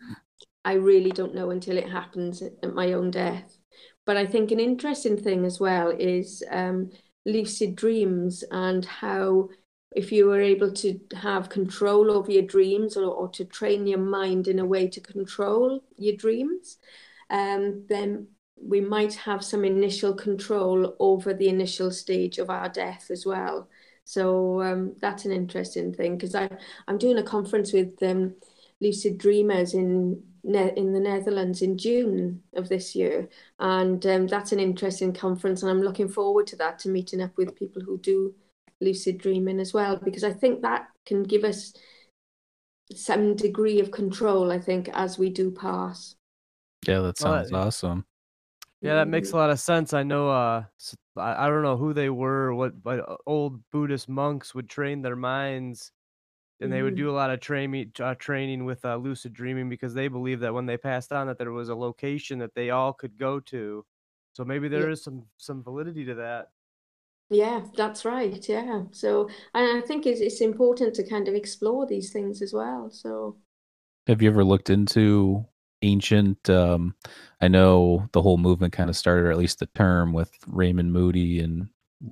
I really don't know until it happens at my own death. But I think an interesting thing as well is um, lucid dreams and how if you were able to have control over your dreams or, or to train your mind in a way to control your dreams, um, then we might have some initial control over the initial stage of our death as well. So um, that's an interesting thing because I'm doing a conference with um, lucid dreamers in ne- in the Netherlands in June of this year, and um, that's an interesting conference, and I'm looking forward to that to meeting up with people who do lucid dreaming as well, because I think that can give us some degree of control. I think as we do pass. Yeah, that sounds well, awesome. Yeah, that makes a lot of sense. I know. Uh, I, I don't know who they were. What, but uh, old Buddhist monks would train their minds and they would mm-hmm. do a lot of training uh, training with uh, lucid dreaming because they believe that when they passed on that there was a location that they all could go to so maybe there yeah. is some some validity to that yeah that's right yeah so and i think it's, it's important to kind of explore these things as well so have you ever looked into ancient um i know the whole movement kind of started or at least the term with raymond moody and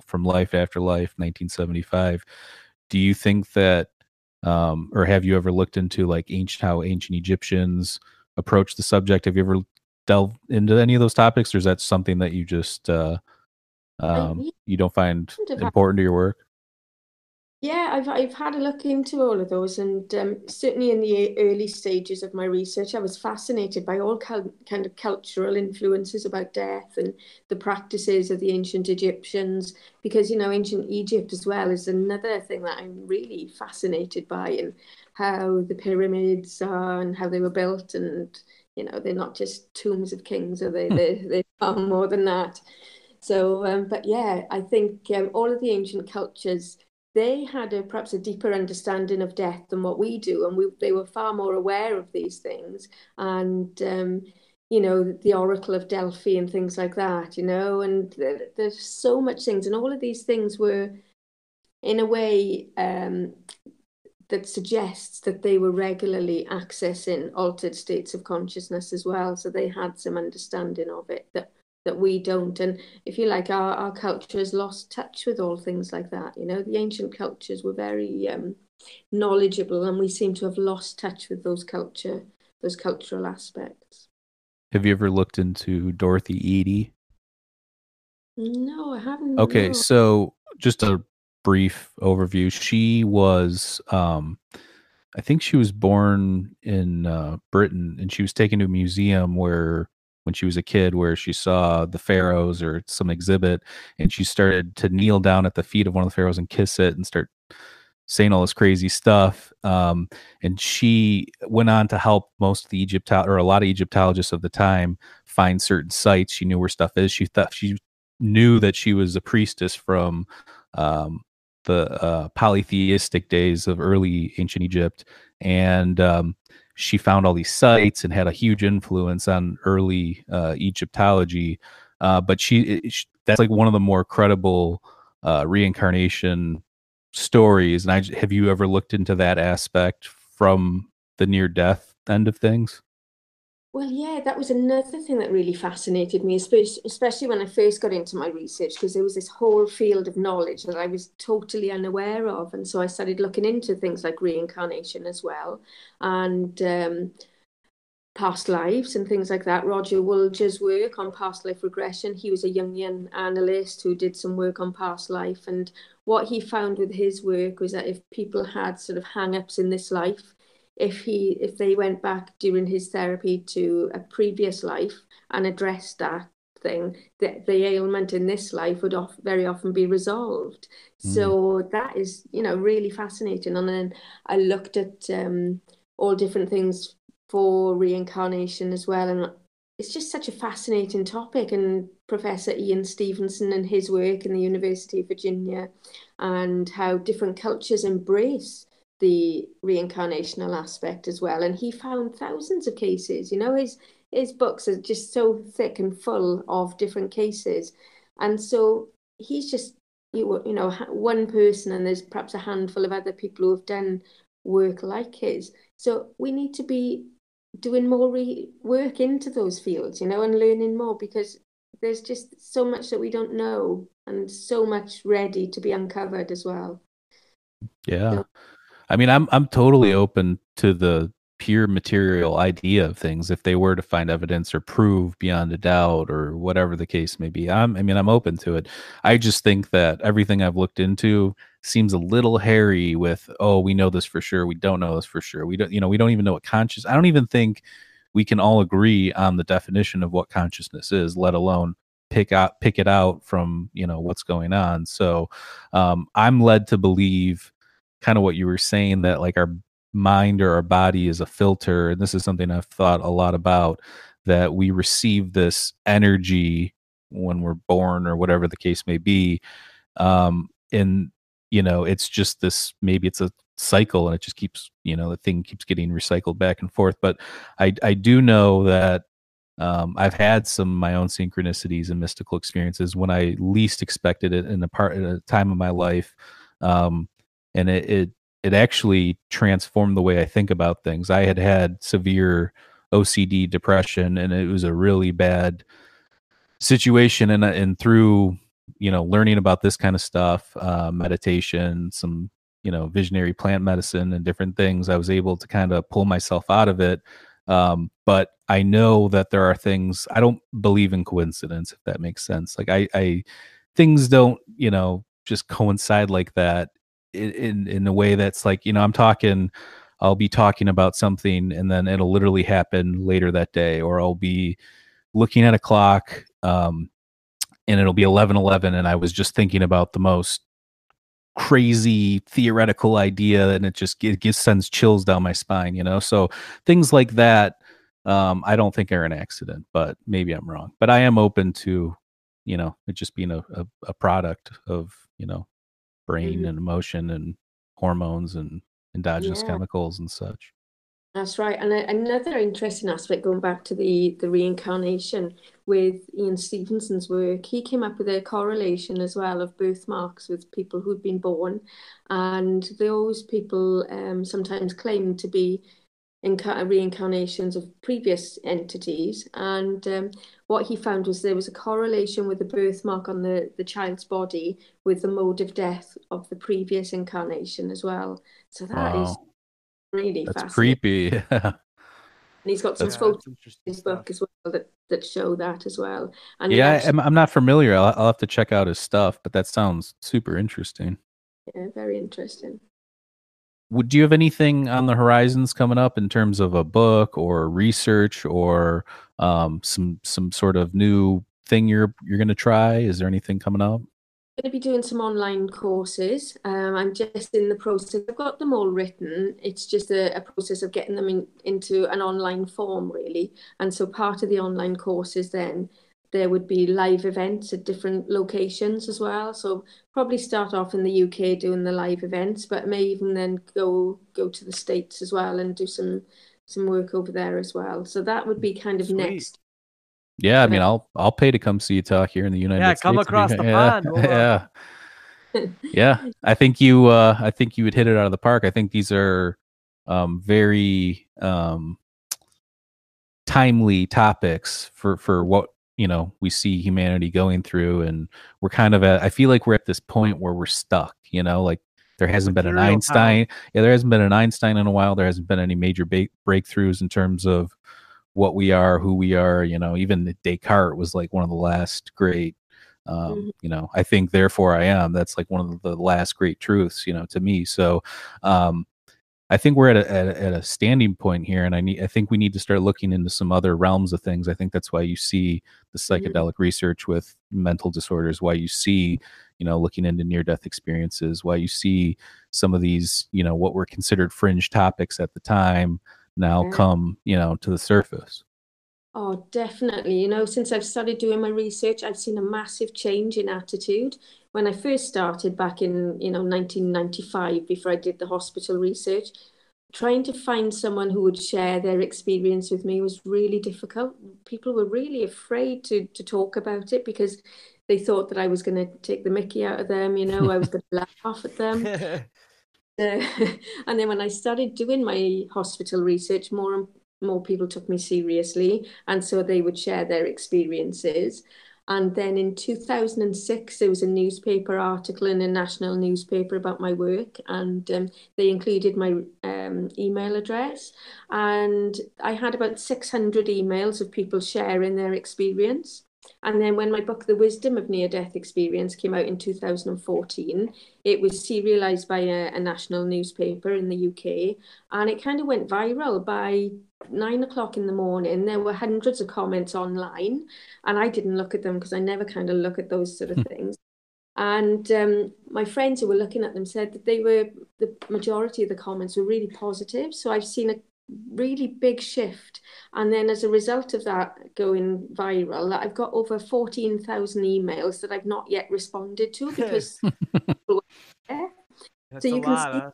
from life after life 1975 do you think that um, or have you ever looked into like ancient how ancient Egyptians approach the subject? Have you ever delved into any of those topics, or is that something that you just uh, um, you don't find important to your work? Yeah, I've I've had a look into all of those, and um, certainly in the early stages of my research, I was fascinated by all kind of cultural influences about death and the practices of the ancient Egyptians, because you know ancient Egypt as well is another thing that I'm really fascinated by, and how the pyramids are and how they were built, and you know they're not just tombs of kings, are they? Hmm. They they are more than that. So, um, but yeah, I think um, all of the ancient cultures they had a, perhaps a deeper understanding of death than what we do, and we, they were far more aware of these things. And um, you know, the Oracle of Delphi and things like that. You know, and th- there's so much things, and all of these things were, in a way, um, that suggests that they were regularly accessing altered states of consciousness as well. So they had some understanding of it that that we don't. And if you like, our, our culture has lost touch with all things like that. You know, the ancient cultures were very um, knowledgeable, and we seem to have lost touch with those culture, those cultural aspects. Have you ever looked into Dorothy Eady? No, I haven't. Okay, no. so just a brief overview. She was, um, I think she was born in uh, Britain, and she was taken to a museum where when she was a kid where she saw the pharaohs or some exhibit and she started to kneel down at the feet of one of the pharaohs and kiss it and start saying all this crazy stuff um, and she went on to help most of the egypt or a lot of egyptologists of the time find certain sites. She knew where stuff is. She thought she knew that she was a priestess from um, the uh, polytheistic days of early ancient egypt. And um, she found all these sites and had a huge influence on early uh, Egyptology. Uh, but she, she, that's like one of the more credible uh, reincarnation stories. And I, have you ever looked into that aspect from the near death end of things? Well, yeah, that was another thing that really fascinated me, especially when I first got into my research, because there was this whole field of knowledge that I was totally unaware of. And so I started looking into things like reincarnation as well and um, past lives and things like that. Roger Woolger's work on past life regression, he was a Jungian analyst who did some work on past life. And what he found with his work was that if people had sort of hang ups in this life, if he if they went back during his therapy to a previous life and addressed that thing the, the ailment in this life would off, very often be resolved. Mm. so that is you know really fascinating. And then i looked at um, all different things for reincarnation as well. And it's just such a fascinating topic. And professor ian stevenson and his work in the university of virginia and how different cultures embrace the reincarnational aspect as well. And he found thousands of cases. You know, his his books are just so thick and full of different cases, and so he's just you you know one person, and there's perhaps a handful of other people who have done work like his. So we need to be doing more re- work into those fields, you know, and learning more because there's just so much that we don't know and so much ready to be uncovered as well. Yeah. So, I mean, I'm I'm totally open to the pure material idea of things if they were to find evidence or prove beyond a doubt or whatever the case may be. I'm I mean, I'm open to it. I just think that everything I've looked into seems a little hairy with oh, we know this for sure, we don't know this for sure. We don't you know, we don't even know what conscious. I don't even think we can all agree on the definition of what consciousness is, let alone pick out pick it out from, you know, what's going on. So, um I'm led to believe kind of what you were saying that like our mind or our body is a filter and this is something i've thought a lot about that we receive this energy when we're born or whatever the case may be um and you know it's just this maybe it's a cycle and it just keeps you know the thing keeps getting recycled back and forth but i i do know that um, I've had some of my own synchronicities and mystical experiences when I least expected it in a part at a time of my life. Um, and it, it it actually transformed the way I think about things. I had had severe OCD depression, and it was a really bad situation. And and through you know learning about this kind of stuff, uh, meditation, some you know visionary plant medicine and different things i was able to kind of pull myself out of it um, but i know that there are things i don't believe in coincidence if that makes sense like i i things don't you know just coincide like that in in, a way that's like you know i'm talking i'll be talking about something and then it'll literally happen later that day or i'll be looking at a clock um, and it'll be 11 11 and i was just thinking about the most crazy theoretical idea and it just it gives sends chills down my spine you know? So things like that um i don't think are an accident but maybe i'm wrong but i am open to you know it just being a, a, a product of you know brain Mhm. and emotion and hormones and endogenous Yeah. chemicals and such That's right. And a- another interesting aspect, going back to the, the reincarnation with Ian Stevenson's work, he came up with a correlation as well of birthmarks with people who'd been born. And those people um, sometimes claim to be reincarnations of previous entities. And um, what he found was there was a correlation with the birthmark on the, the child's body with the mode of death of the previous incarnation as well. So that is Wow. really that's fascinating. creepy And he's got some That's- photos in interesting his stuff. book as well that, that show that as well. And yeah actually- I'm, I'm not familiar I'll, I'll have to check out his stuff but that sounds super interesting yeah, very interesting. Would do you have anything on the horizons coming up in terms of a book or research or um, some some sort of new thing you're you're going to try is there anything coming up I'm going to be doing some online courses. Um, I'm just in the process. I've got them all written. It's just a, a process of getting them in, into an online form, really. And so part of the online courses then there would be live events at different locations as well. So probably start off in the UK doing the live events, but may even then go go to the States as well and do some some work over there as well. So that would be kind of Sweet. next. yeah i mean i'll i'll pay to come see you talk here in the united Yeah, states come across the yeah, pond, we'll, uh, yeah yeah i think you uh i think you would hit it out of the park i think these are um very um timely topics for for what you know we see humanity going through and we're kind of at i feel like we're at this point where we're stuck you know like there hasn't been an einstein yeah there hasn't been an einstein in a while there hasn't been any major ba- breakthroughs in terms of what we are who we are you know even descartes was like one of the last great um, Mhm. you know i think therefore i am that's like one of the last great truths you know to me so um I think we're at a, at a at a standing point here, and I need I think we need to start looking into some other realms of things. I think that's why you see the mm-hmm. psychedelic research with mental disorders, why you see you know looking into near death experiences, why you see some of these you know what were considered fringe topics at the time now Yeah. come you know to the surface. Oh, definitely. You know, since I've started doing my research, I've seen a massive change in attitude. When I first started back in, you know, 1995, before I did the hospital research, trying to find someone who would share their experience with me was really difficult. People were really afraid to to talk about it because they thought that I was going to take the mickey out of them, you know, I was going to laugh off at them. Uh, and then when I started doing my hospital research, more and more people took me seriously, and so they would share their experiences. And then in 2006, there was a newspaper article in a national newspaper about my work, and um, they included my um, email address. And I had about 600 emails of people sharing their experience. And then when my book, The Wisdom of Near Death Experience, came out in 2014, it was serialized by a, a national newspaper in the UK, and it kind of went viral by nine o'clock in the morning. There were hundreds of comments online, and I didn't look at them because I never kind of look at those sort of things. And um, my friends who were looking at them said that they were the majority of the comments were really positive. So I've seen a really big shift. And then as a result of that going viral, I've got over 14,000 emails that I've not yet responded to because people were there. That's So you can lot, see- huh?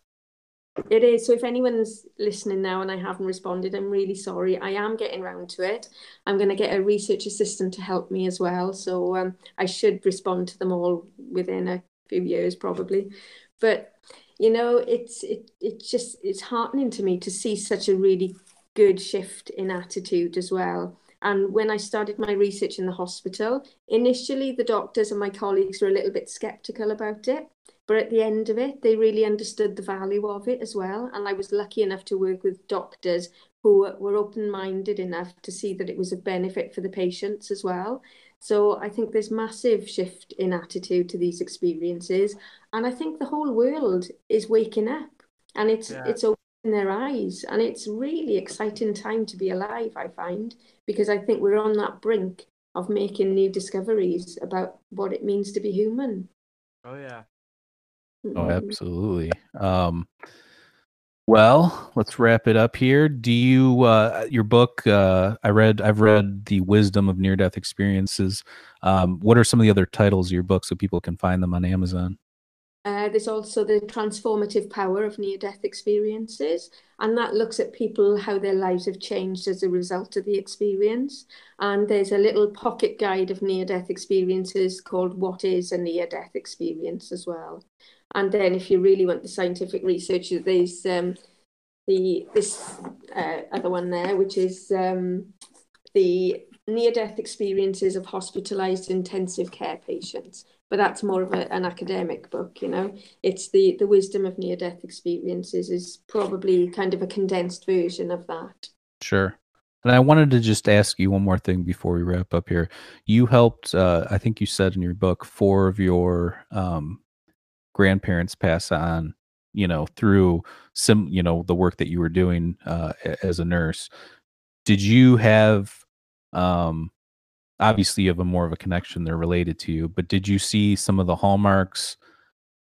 It is. So if anyone's listening now and I haven't responded, I'm really sorry. I am getting round to it. I'm going to get a research assistant to help me as well. So um, I should respond to them all within a few years, probably. But you know, it's it it's just it's heartening to me to see such a really good shift in attitude as well. And when I started my research in the hospital, initially the doctors and my colleagues were a little bit skeptical about it but at the end of it, they really understood the value of it as well. And I was lucky enough to work with doctors who were open minded enough to see that it was a benefit for the patients as well. So I think there's massive shift in attitude to these experiences, and I think the whole world is waking up, and it's Yeah. it's opening their eyes, and it's really exciting time to be alive. I find because I think we're on that brink of making new discoveries about what it means to be human. Oh yeah. Oh, Mm. absolutely. Um, well, let's wrap it up here. Do you uh, your book? Uh, I read. I've read the Wisdom of Near Death Experiences. Um, what are some of the other titles of your book so people can find them on Amazon? Uh, there's also the transformative power of near death experiences, and that looks at people how their lives have changed as a result of the experience. And there's a little pocket guide of near death experiences called What is a Near Death Experience as well. And then, if you really want the scientific research, there's um, the this uh, other one there, which is um, the near death experiences of hospitalized intensive care patients but that's more of a, an academic book you know it's the the wisdom of near death experiences is probably kind of a condensed version of that Sure. And I wanted to just ask you one more thing before we wrap up here. You helped, uh, I think you said in your book, four of your um, grandparents pass on, you know, through some, you know, the work that you were doing uh, as a nurse. Did you have, um, obviously, you have a more of a connection. They're related to you, but did you see some of the hallmarks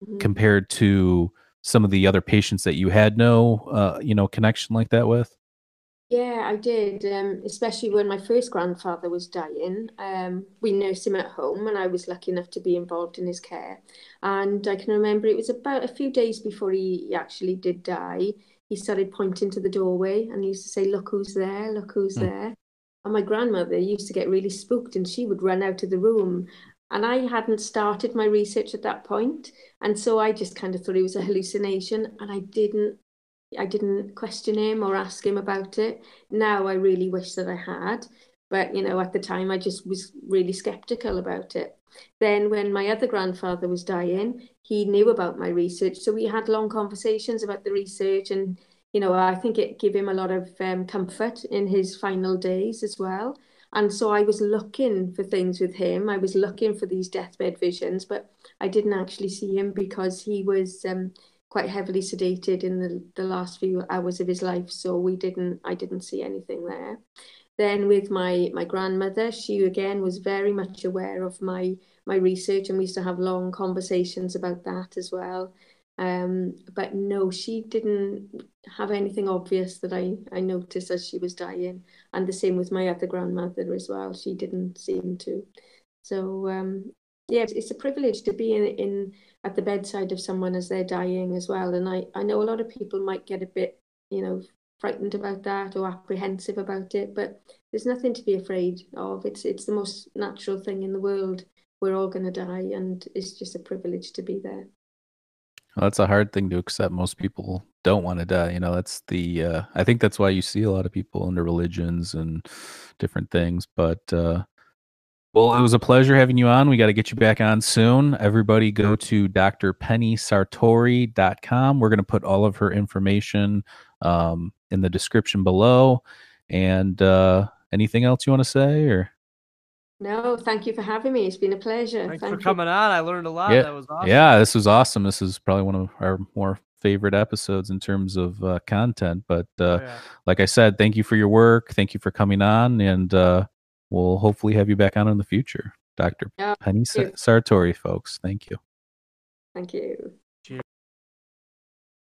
Mhm. compared to some of the other patients that you had no, uh, you know, connection like that with? Yeah, I did, um, especially when my first grandfather was dying. Um, we nursed him at home, and I was lucky enough to be involved in his care. And I can remember it was about a few days before he actually did die. He started pointing to the doorway and he used to say, Look who's there, look who's Hmm. there. And my grandmother used to get really spooked and she would run out of the room. And I hadn't started my research at that point, And so I just kind of thought it was a hallucination and I didn't I didn't question him or ask him about it. Now I really wish that I had. But, you know, at the time I just was really skeptical about it. Then when my other grandfather was dying, he knew about my research. So we had long conversations about the research and, you know, I think it gave him a lot of um, comfort in his final days as well. And so I was looking for things with him. I was looking for these deathbed visions, but I didn't actually see him because he was um, quite heavily sedated in the, the last few hours of his life. So we didn't, I didn't see anything there. Then with my my grandmother, she again was very much aware of my my research, and we used to have long conversations about that as well. Um, but no, she didn't have anything obvious that I I noticed as she was dying, and the same with my other grandmother as well. She didn't seem to. So um, yeah, it's, a privilege to be in in at the bedside of someone as they're dying as well. And I I know a lot of people might get a bit you know frightened about that or apprehensive about it, but there's nothing to be afraid of. It's it's the most natural thing in the world. We're all going to die, and it's just a privilege to be there. Well, that's a hard thing to accept. Most people don't want to die. You know, that's the. Uh, I think that's why you see a lot of people into religions and different things. But uh, well, it was a pleasure having you on. We got to get you back on soon. Everybody, go to drpennysartori.com. We're going to put all of her information um, in the description below. And uh, anything else you want to say, or? No, thank you for having me. It's been a pleasure. Thanks Thank for you. coming on. I learned a lot. Yeah, That was awesome. Yeah, this was awesome. This is probably one of our more favorite episodes in terms of uh, content. But uh, Oh, yeah. like I said, thank you for your work. Thank you for coming on, and uh, we'll hopefully have you back on in the future, Doctor Yeah, Penny. Sartori, folks. Thank you. Thank you.